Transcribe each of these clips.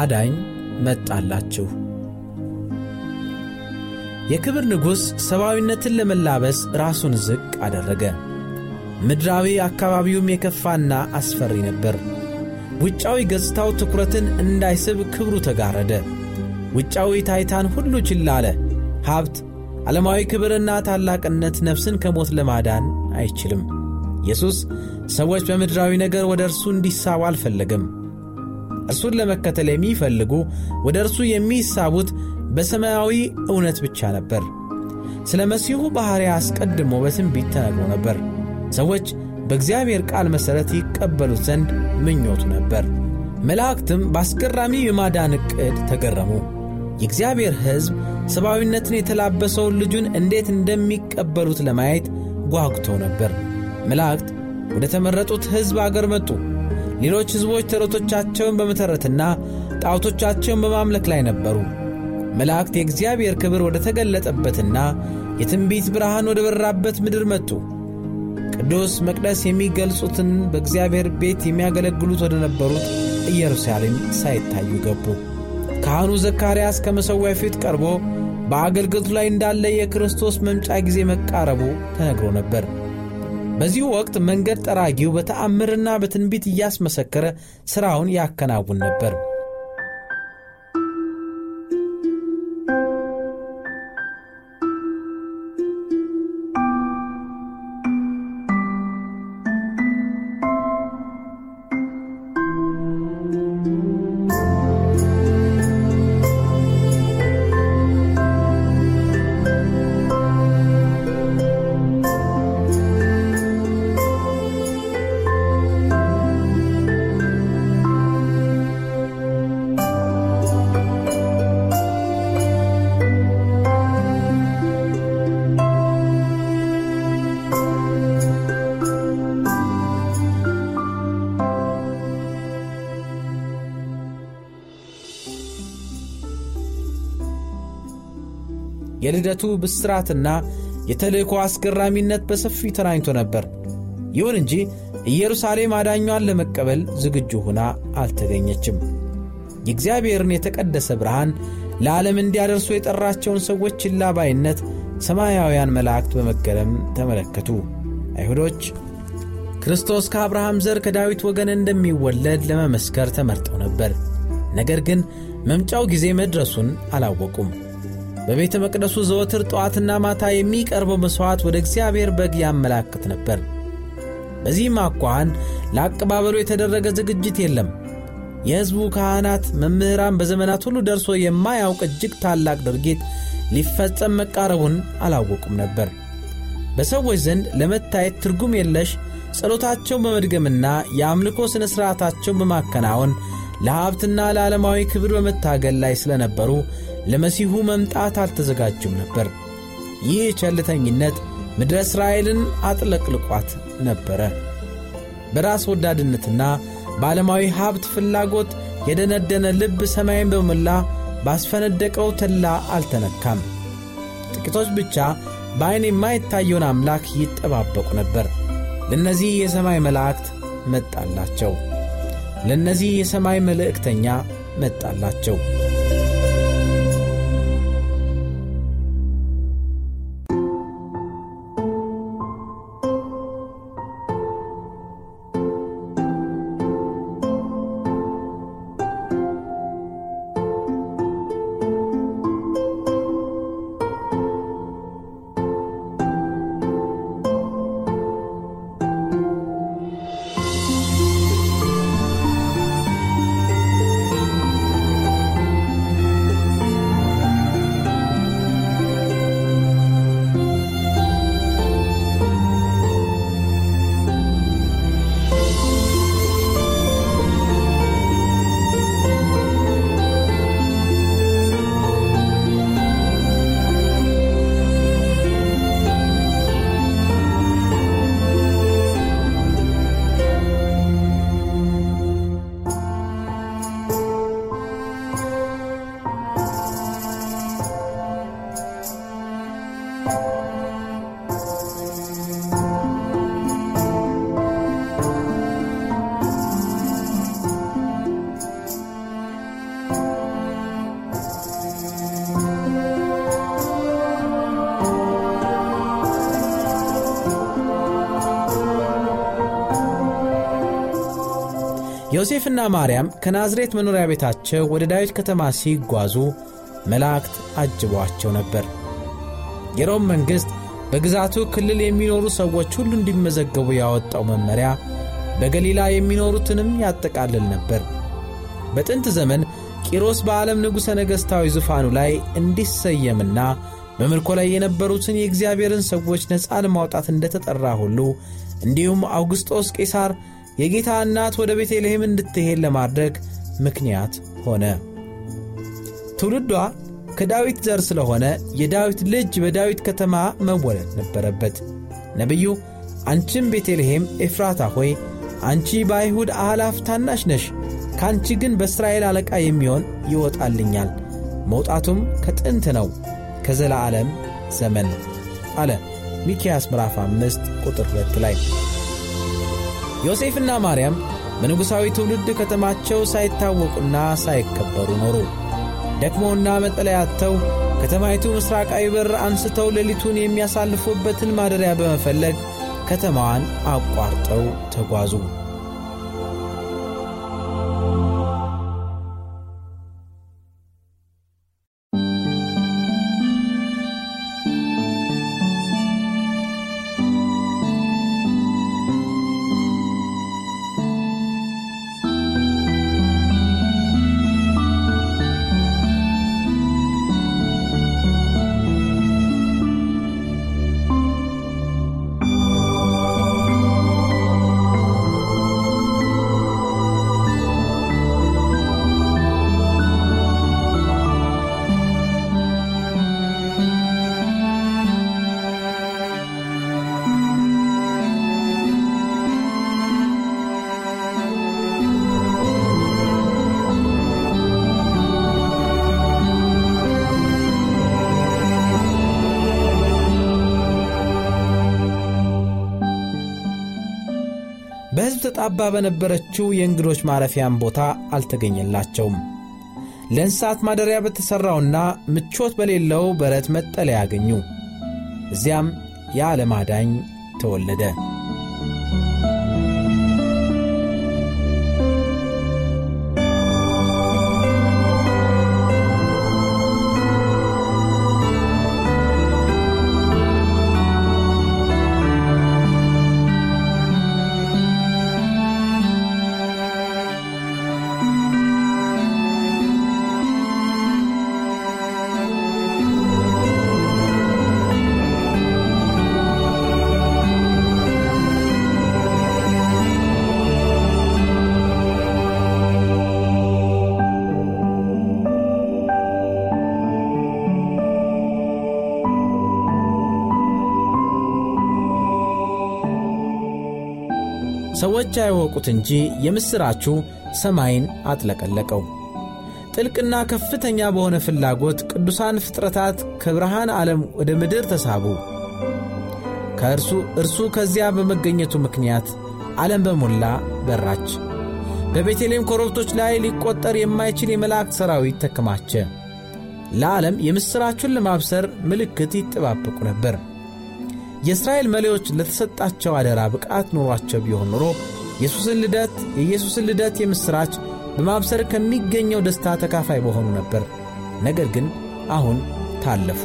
አዳኝ መጣላችሁ። የክብር ንጉሥ ሰብአዊነትን ለመላበስ ራሱን ዝቅ አደረገ። ምድራዊ አካባቢውም የከፋና አስፈሪ ነበር። ውጫዊ ገጽታው ትኩረትን እንዳይስብ ክብሩ ተጋረደ። ውጫዊ ታይታን ሁሉ ችላ አለ። ሀብት፣ ዓለማዊ ክብርና ታላቅነት ነፍስን ከሞት ለማዳን አይችልም። ኢየሱስ ሰዎች በምድራዊ ነገር ወደ እርሱ እንዲሳቡ አልፈለገም። እርሱን ለመከተል የሚፈልጉ ወደ እርሱ የሚሳቡት በሰማያዊ እውነት ብቻ ነበር። ስለ መሲሁ ባሕርያ አስቀድሞ በትንቢት ተነግሮ ነበር። ሰዎች በእግዚአብሔር ቃል መሠረት ይቀበሉት ዘንድ ምኞቱ ነበር። መላእክትም በአስገራሚ የማዳን ዕቅድ ተገረሙ። የእግዚአብሔር ሕዝብ ሰብአዊነትን የተላበሰውን ልጁን እንዴት እንደሚቀበሉት ለማየት ጓጉተው ነበር። መላእክት ወደ ተመረጡት ሕዝብ አገር መጡ። ሌሎች ሕዝቦች ተረቶቻቸውን በመተረትና ጣዖቶቻቸውን በማምለክ ላይ ነበሩ። መላእክት የእግዚአብሔር ክብር ወደ ተገለጠበትና የትንቢት ብርሃን ወደ በራበት ምድር መጡ። ቅዱስ መቅደስ የሚገልጹትን በእግዚአብሔር ቤት የሚያገለግሉት ወደ ነበሩት ኢየሩሳሌም ሳይታዩ ገቡ። ካህኑ ዘካርያስ ከመሠዊያው ፊት ቀርቦ በአገልግሎቱ ላይ እንዳለ የክርስቶስ መምጫ ጊዜ መቃረቡ ተነግሮ ነበር። በዚሁ ወቅት መንገድ ጠራጊው በተአምርና በትንቢት እያስመሰከረ ሥራውን ያከናውን ነበር። የልደቱ ብስራትና የተልእኮ አስገራሚነት በሰፊ ተናኝቶ ነበር። ይሁን እንጂ ኢየሩሳሌም አዳኟን ለመቀበል ዝግጁ ሆና አልተገኘችም። የእግዚአብሔርን የተቀደሰ ብርሃን ለዓለም እንዲያደርሱ የጠራቸውን ሰዎች ችላ ባይነት ሰማያውያን መላእክት በመገረም ተመለከቱ። አይሁዶች ክርስቶስ ከአብርሃም ዘር ከዳዊት ወገን እንደሚወለድ ለመመስከር ተመርጠው ነበር። ነገር ግን መምጫው ጊዜ መድረሱን አላወቁም። በቤተ መቅደሱ ዘወትር ጠዋትና ማታ የሚቀርበው መሥዋዕት ወደ እግዚአብሔር በግ ያመላክት ነበር። በዚህም አኳኋን ለአቀባበሉ የተደረገ ዝግጅት የለም። የሕዝቡ ካህናት፣ መምህራን በዘመናት ሁሉ ደርሶ የማያውቅ እጅግ ታላቅ ድርጊት ሊፈጸም መቃረቡን አላወቁም ነበር። በሰዎች ዘንድ ለመታየት ትርጉም የለሽ ጸሎታቸውን በመድገምና የአምልኮ ሥነ ሥርዓታቸውን በማከናወን ለሀብትና ለዓለማዊ ክብር በመታገል ላይ ስለነበሩ ለመሲሁ መምጣት አልተዘጋጁም ነበር። ይህ ቸልተኝነት ምድረ እስራኤልን አጥለቅልቋት ነበረ። በራስ ወዳድነትና በዓለማዊ ሀብት ፍላጎት የደነደነ ልብ ሰማይን በሞላ ባስፈነደቀው ተላ አልተነካም። ጥቂቶች ብቻ በዐይን የማይታየውን አምላክ ይጠባበቁ ነበር። ለእነዚህ የሰማይ መላእክት መጣላቸው። ለእነዚህ የሰማይ መልእክተኛ መጣላቸው። ዮሴፍና ማርያም ከናዝሬት መኖሪያ ቤታቸው ወደ ዳዊት ከተማ ሲጓዙ መላእክት አጅቧቸው ነበር። የሮም መንግሥት በግዛቱ ክልል የሚኖሩ ሰዎች ሁሉ እንዲመዘገቡ ያወጣው መመሪያ በገሊላ የሚኖሩትንም ያጠቃልል ነበር። በጥንት ዘመን ቂሮስ በዓለም ንጉሠ ነገሥታዊ ዙፋኑ ላይ እንዲሰየምና በምርኮ ላይ የነበሩትን የእግዚአብሔርን ሰዎች ነፃ ለማውጣት እንደተጠራ ሁሉ እንዲሁም አውግስጦስ ቄሳር የጌታ እናት ወደ ቤተልሔም እንድትሄድ ለማድረግ ምክንያት ሆነ። ትውልዷ ከዳዊት ዘር ስለሆነ የዳዊት ልጅ በዳዊት ከተማ መወለድ ነበረበት። ነቢዩ አንቺም ቤተልሔም ኤፍራታ ሆይ አንቺ በአይሁድ አሕላፍ ታናሽ ነሽ፣ ከአንቺ ግን በእስራኤል አለቃ የሚሆን ይወጣልኛል፣ መውጣቱም ከጥንት ነው ከዘላዓለም ዘመን አለ። ሚክያስ ምዕራፍ 5 ቁጥር 2 ላይ ዮሴፍና ማርያም በንጉሣዊ ትውልድ ከተማቸው ሳይታወቁና ሳይከበሩ ኖሩ። ደክመውና መጠለያ ከተማይቱ ምሥራቃዊ በር አንስተው ሌሊቱን የሚያሳልፉበትን ማደሪያ በመፈለግ ከተማዋን አቋርጠው ተጓዙ። ተጣባ በነበረችው የእንግዶች ማረፊያም ቦታ አልተገኘላቸውም። ለእንስሳት ማደሪያ በተሠራውና ምቾት በሌለው በረት መጠለያ ያገኙ። እዚያም የዓለም አዳኝ ተወለደ። ሰዎች አይወቁት እንጂ የምሥራቹ ሰማይን አጥለቀለቀው። ጥልቅና ከፍተኛ በሆነ ፍላጎት ቅዱሳን ፍጥረታት ከብርሃን ዓለም ወደ ምድር ተሳቡ። ከእርሱ እርሱ ከዚያ በመገኘቱ ምክንያት ዓለም በሞላ በራች። በቤተልሔም ኮረብቶች ላይ ሊቈጠር የማይችል የመላእክት ሰራዊት ተከማቸ። ለዓለም የምሥራቹን ለማብሰር ምልክት ይጠባበቁ ነበር። የእስራኤል መሪዎች ለተሰጣቸው አደራ ብቃት ኖሯቸው ቢሆን ኖሮ ኢየሱስን ልደት የኢየሱስን ልደት የምሥራች በማብሰር ከሚገኘው ደስታ ተካፋይ በሆኑ ነበር። ነገር ግን አሁን ታለፉ።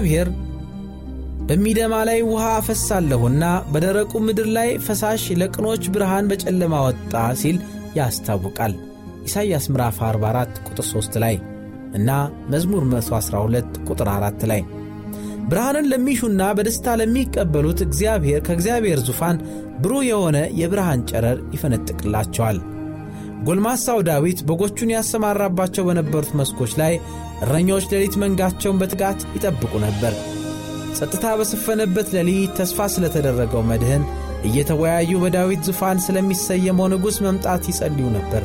እግዚአብሔር በሚደማ ላይ ውሃ አፈሳለሁና በደረቁ ምድር ላይ ፈሳሽ ለቅኖች ብርሃን በጨለማ ወጣ ሲል ያስታውቃል። ኢሳይያስ ምዕራፍ 44 ቁጥር 3 ላይ እና መዝሙር 112 ቁጥር 4 ላይ ብርሃንን ለሚሹና በደስታ ለሚቀበሉት እግዚአብሔር ከእግዚአብሔር ዙፋን ብሩህ የሆነ የብርሃን ጨረር ይፈነጥቅላቸዋል። ጎልማሳው ዳዊት በጎቹን ያሰማራባቸው በነበሩት መስኮች ላይ እረኞች ሌሊት መንጋቸውን በትጋት ይጠብቁ ነበር። ጸጥታ በሰፈነበት ሌሊት ተስፋ ስለተደረገው መድህን እየተወያዩ በዳዊት ዙፋን ስለሚሰየመው ንጉሥ መምጣት ይጸልዩ ነበር።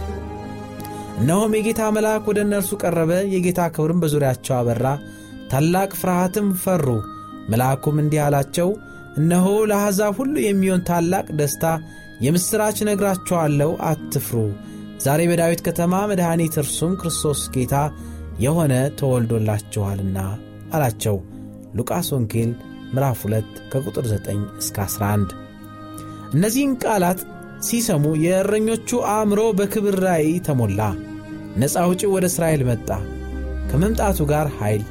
እነሆም የጌታ መልአክ ወደ እነርሱ ቀረበ፣ የጌታ ክብርም በዙሪያቸው አበራ፣ ታላቅ ፍርሃትም ፈሩ። መልአኩም እንዲህ አላቸው፣ እነሆ ለአሕዛብ ሁሉ የሚሆን ታላቅ ደስታ የምሥራች ነግራችኋለሁ፣ አትፍሩ። ዛሬ በዳዊት ከተማ መድኃኒት እርሱም ክርስቶስ ጌታ የሆነ ተወልዶላችኋልና አላቸው። ሉቃስ ወንጌል ምዕራፍ 2 ከቁጥር 9 እስከ 11። እነዚህን ቃላት ሲሰሙ የእረኞቹ አእምሮ በክብር ራእይ ተሞላ። ነፃ ውጪው ወደ እስራኤል መጣ። ከመምጣቱ ጋር ኃይል፣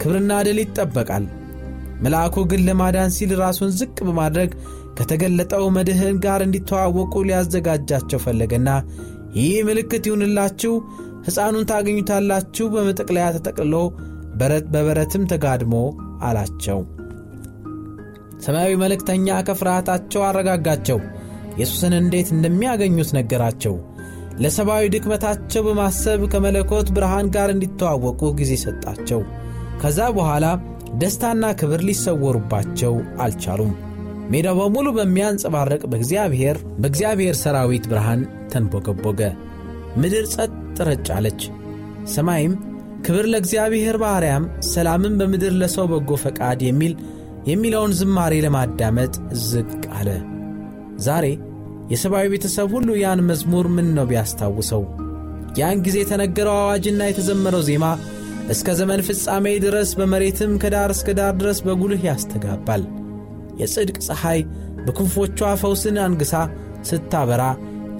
ክብርና ድል ይጠበቃል። መልአኩ ግን ለማዳን ሲል ራሱን ዝቅ በማድረግ ከተገለጠው መድህን ጋር እንዲተዋወቁ ሊያዘጋጃቸው ፈለገና ይህ ምልክት ይሁንላችሁ፣ ሕፃኑን ታገኙታላችሁ፣ በመጠቅለያ ተጠቅልሎ በረት በበረትም ተጋድሞ አላቸው። ሰማያዊ መልእክተኛ ከፍርሃታቸው አረጋጋቸው። ኢየሱስን እንዴት እንደሚያገኙት ነገራቸው። ለሰብአዊ ድክመታቸው በማሰብ ከመለኮት ብርሃን ጋር እንዲተዋወቁ ጊዜ ሰጣቸው። ከዛ በኋላ ደስታና ክብር ሊሰወሩባቸው አልቻሉም። ሜዳው በሙሉ በሚያንጸባረቅ በእግዚአብሔር በእግዚአብሔር ሰራዊት ብርሃን ተንቦገቦገ። ምድር ጸጥ ረጭ አለች። ሰማይም ክብር ለእግዚአብሔር ባሕርያም ሰላምን በምድር ለሰው በጎ ፈቃድ የሚል የሚለውን ዝማሬ ለማዳመጥ ዝቅ አለ። ዛሬ የሰብአዊ ቤተሰብ ሁሉ ያን መዝሙር ምን ነው ቢያስታውሰው? ያን ጊዜ የተነገረው አዋጅና የተዘመረው ዜማ እስከ ዘመን ፍጻሜ ድረስ በመሬትም ከዳር እስከ ዳር ድረስ በጉልህ ያስተጋባል። የጽድቅ ፀሐይ በክንፎቿ ፈውስን አንግሳ ስታበራ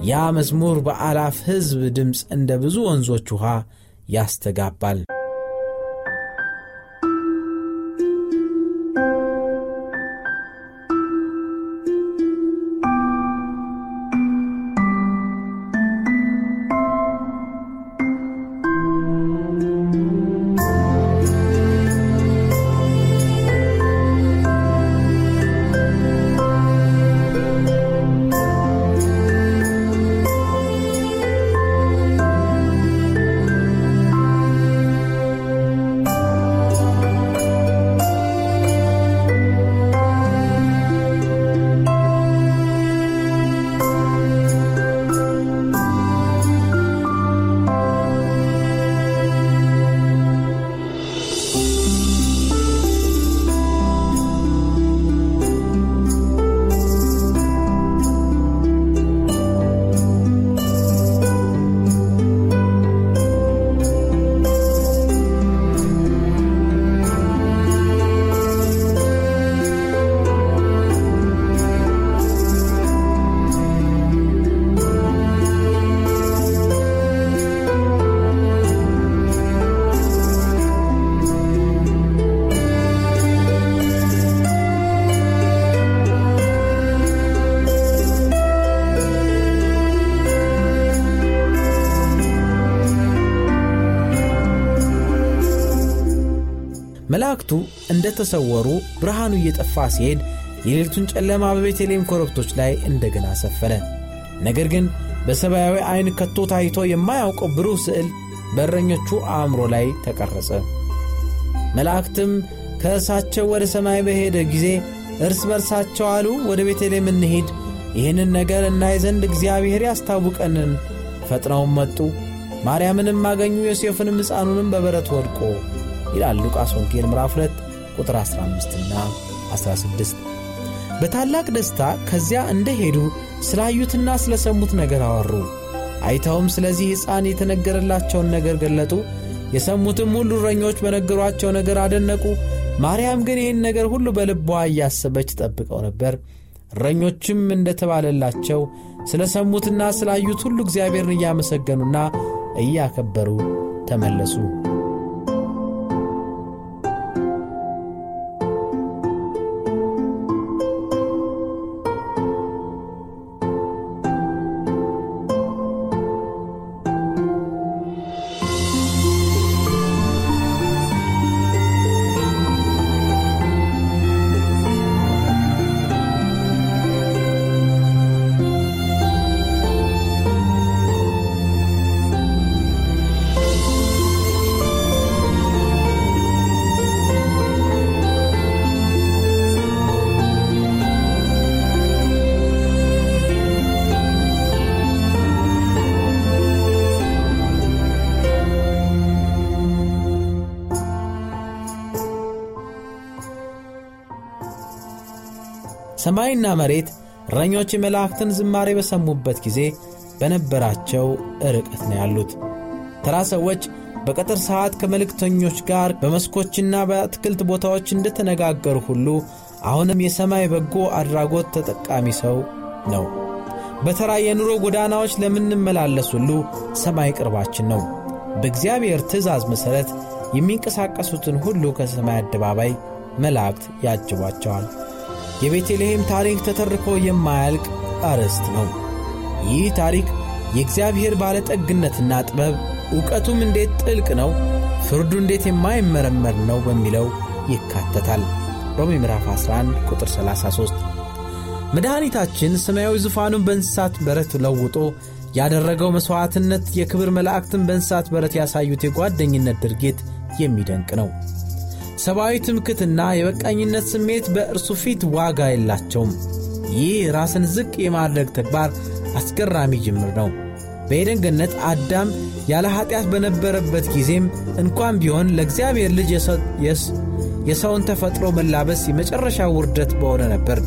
ያ መዝሙር በአላፍ ሕዝብ ድምፅ እንደ ብዙ ወንዞች ውሃ ያስተጋባል። ተሰወሩ ብርሃኑ እየጠፋ ሲሄድ የሌሊቱን ጨለማ በቤተልሔም ኮረብቶች ላይ እንደገና ሰፈነ። ነገር ግን በሰማያዊ ዐይን ከቶ ታይቶ የማያውቀው ብሩህ ስዕል በእረኞቹ አእምሮ ላይ ተቀረጸ። መላእክትም ከእርሳቸው ወደ ሰማይ በሄደ ጊዜ እርስ በርሳቸው አሉ፣ ወደ ቤተልሔም እንሂድ፣ ይህንን ነገር እናይ ዘንድ እግዚአብሔር ያስታውቀንን። ፈጥነውም መጡ፣ ማርያምንም አገኙ፣ ዮሴፍንም ሕፃኑንም በበረት ወድቆ ይላል ሉቃስ ወንጌል ምዕራፍ 2 ቁጥር 15ና 16። በታላቅ ደስታ ከዚያ እንደ ሄዱ ስላዩትና ስለ ሰሙት ነገር አወሩ። አይተውም ስለዚህ ሕፃን የተነገረላቸውን ነገር ገለጡ። የሰሙትም ሁሉ እረኞች በነገሯቸው ነገር አደነቁ። ማርያም ግን ይህን ነገር ሁሉ በልቧ እያሰበች ጠብቀው ነበር። እረኞችም እንደተባለላቸው ስለ ሰሙትና ስላዩት ሁሉ እግዚአብሔርን እያመሰገኑና እያከበሩ ተመለሱ። ሰማይና መሬት እረኞች የመላእክትን ዝማሬ በሰሙበት ጊዜ በነበራቸው ርቀት ነው ያሉት። ተራ ሰዎች በቀጥር ሰዓት ከመልእክተኞች ጋር በመስኮችና በአትክልት ቦታዎች እንደተነጋገሩ ሁሉ አሁንም የሰማይ በጎ አድራጎት ተጠቃሚ ሰው ነው። በተራ የኑሮ ጎዳናዎች ለምንመላለስ ሁሉ ሰማይ ቅርባችን ነው። በእግዚአብሔር ትእዛዝ መሠረት የሚንቀሳቀሱትን ሁሉ ከሰማይ አደባባይ መላእክት ያጅቧቸዋል። የቤተልሔም ታሪክ ተተርኮ የማያልቅ አርዕስት ነው። ይህ ታሪክ የእግዚአብሔር ባለጠግነትና ጥበብ ዕውቀቱም እንዴት ጥልቅ ነው፣ ፍርዱ እንዴት የማይመረመር ነው በሚለው ይካተታል። ሮሜ ምዕራፍ 11 ቁጥር 33 መድኃኒታችን ሰማያዊ ዙፋኑን በእንስሳት በረት ለውጦ ያደረገው መሥዋዕትነት የክብር መላእክትን በእንስሳት በረት ያሳዩት የጓደኝነት ድርጊት የሚደንቅ ነው። ሰብአዊ ትምክትና የበቃኝነት ስሜት በእርሱ ፊት ዋጋ የላቸውም። ይህ ራስን ዝቅ የማድረግ ተግባር አስገራሚ ጅምር ነው። በኤደን ገነት አዳም ያለ ኀጢአት በነበረበት ጊዜም እንኳን ቢሆን ለእግዚአብሔር ልጅ የሰውን ተፈጥሮ መላበስ የመጨረሻ ውርደት በሆነ ነበር።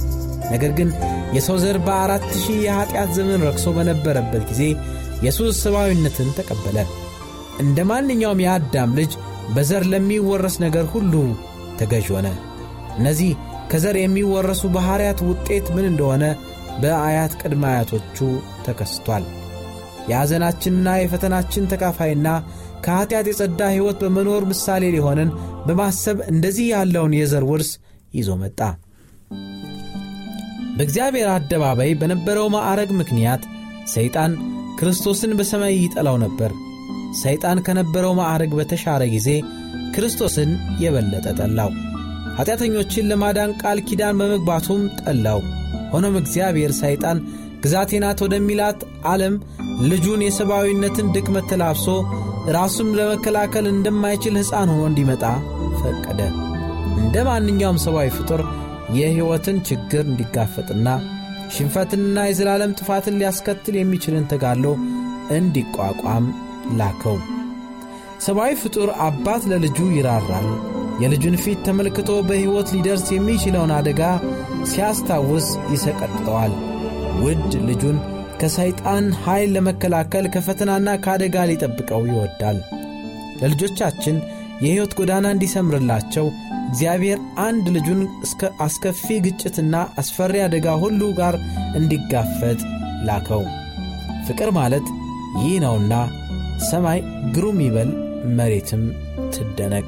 ነገር ግን የሰው ዘር በአራት ሺህ የኀጢአት ዘመን ረክሶ በነበረበት ጊዜ ኢየሱስ ሰብአዊነትን ተቀበለ። እንደ ማንኛውም የአዳም ልጅ በዘር ለሚወረስ ነገር ሁሉ ተገዥ ሆነ። እነዚህ ከዘር የሚወረሱ ባሕርያት ውጤት ምን እንደሆነ በአያት ቅድመ አያቶቹ ተከስቷል። የሐዘናችንና የፈተናችን ተካፋይና ከኀጢአት የጸዳ ሕይወት በመኖር ምሳሌ ሊሆንን በማሰብ እንደዚህ ያለውን የዘር ውርስ ይዞ መጣ። በእግዚአብሔር አደባባይ በነበረው ማዕረግ ምክንያት ሰይጣን ክርስቶስን በሰማይ ይጠላው ነበር። ሰይጣን ከነበረው ማዕረግ በተሻረ ጊዜ ክርስቶስን የበለጠ ጠላው። ኀጢአተኞችን ለማዳን ቃል ኪዳን በመግባቱም ጠላው። ሆኖም እግዚአብሔር ሰይጣን ግዛቴ ናት ወደሚላት ዓለም ልጁን የሰብአዊነትን ድክመት ተላብሶ ራሱም ለመከላከል እንደማይችል ሕፃን ሆኖ እንዲመጣ ፈቀደ። እንደ ማንኛውም ሰብአዊ ፍጡር የሕይወትን ችግር እንዲጋፈጥና ሽንፈትንና የዘላለም ጥፋትን ሊያስከትል የሚችልን ተጋሎ እንዲቋቋም ላከው። ሰብአዊ ፍጡር አባት ለልጁ ይራራል። የልጁን ፊት ተመልክቶ በሕይወት ሊደርስ የሚችለውን አደጋ ሲያስታውስ ይሰቀጥጠዋል። ውድ ልጁን ከሰይጣን ኃይል ለመከላከል ከፈተናና ከአደጋ ሊጠብቀው ይወዳል። ለልጆቻችን የሕይወት ጎዳና እንዲሰምርላቸው እግዚአብሔር አንድ ልጁን እስከ አስከፊ ግጭትና አስፈሪ አደጋ ሁሉ ጋር እንዲጋፈጥ ላከው። ፍቅር ማለት ይህ ነውና ሰማይ ግሩም ይበል፣ መሬትም ትደነቅ።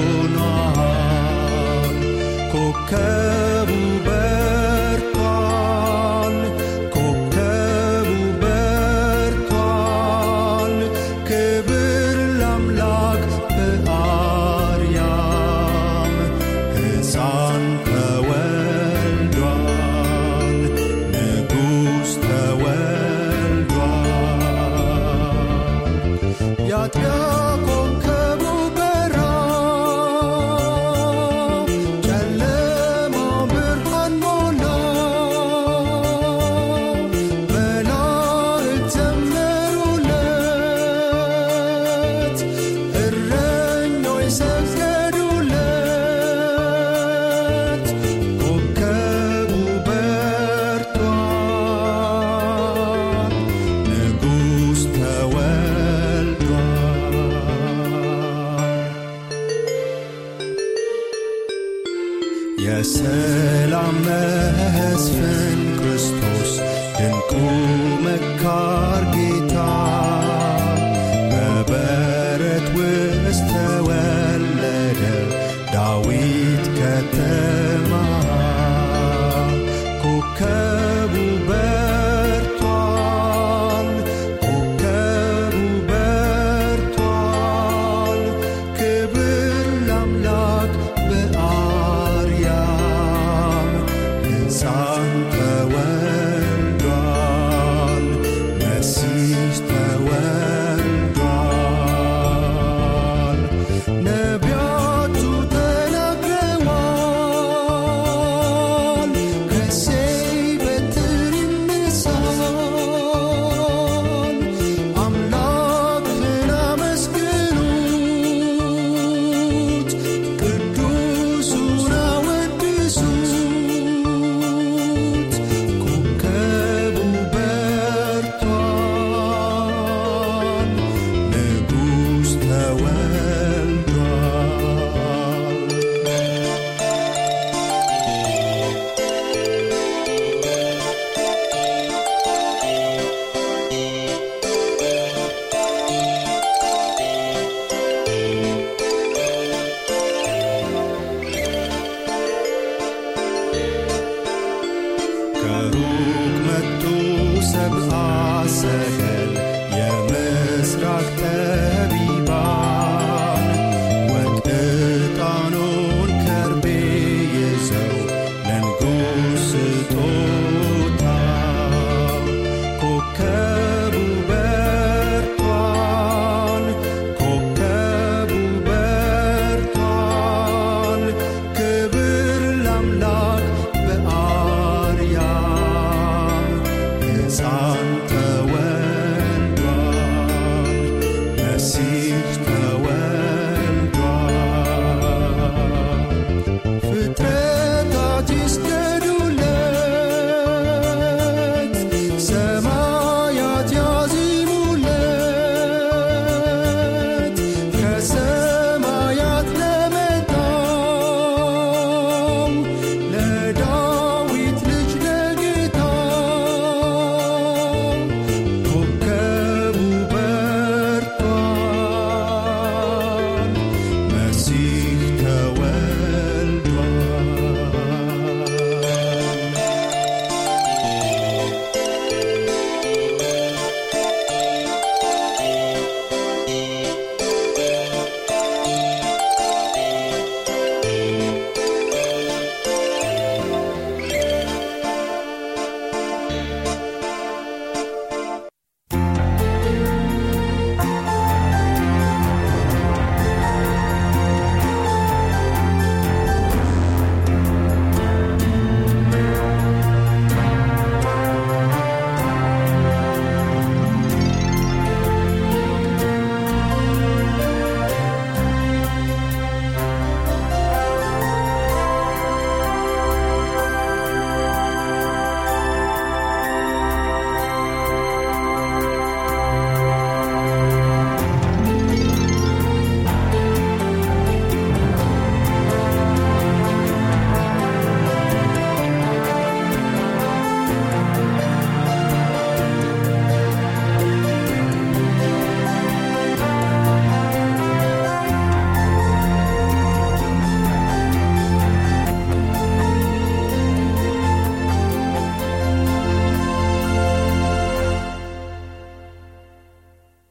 ሕፃን ተወልዷል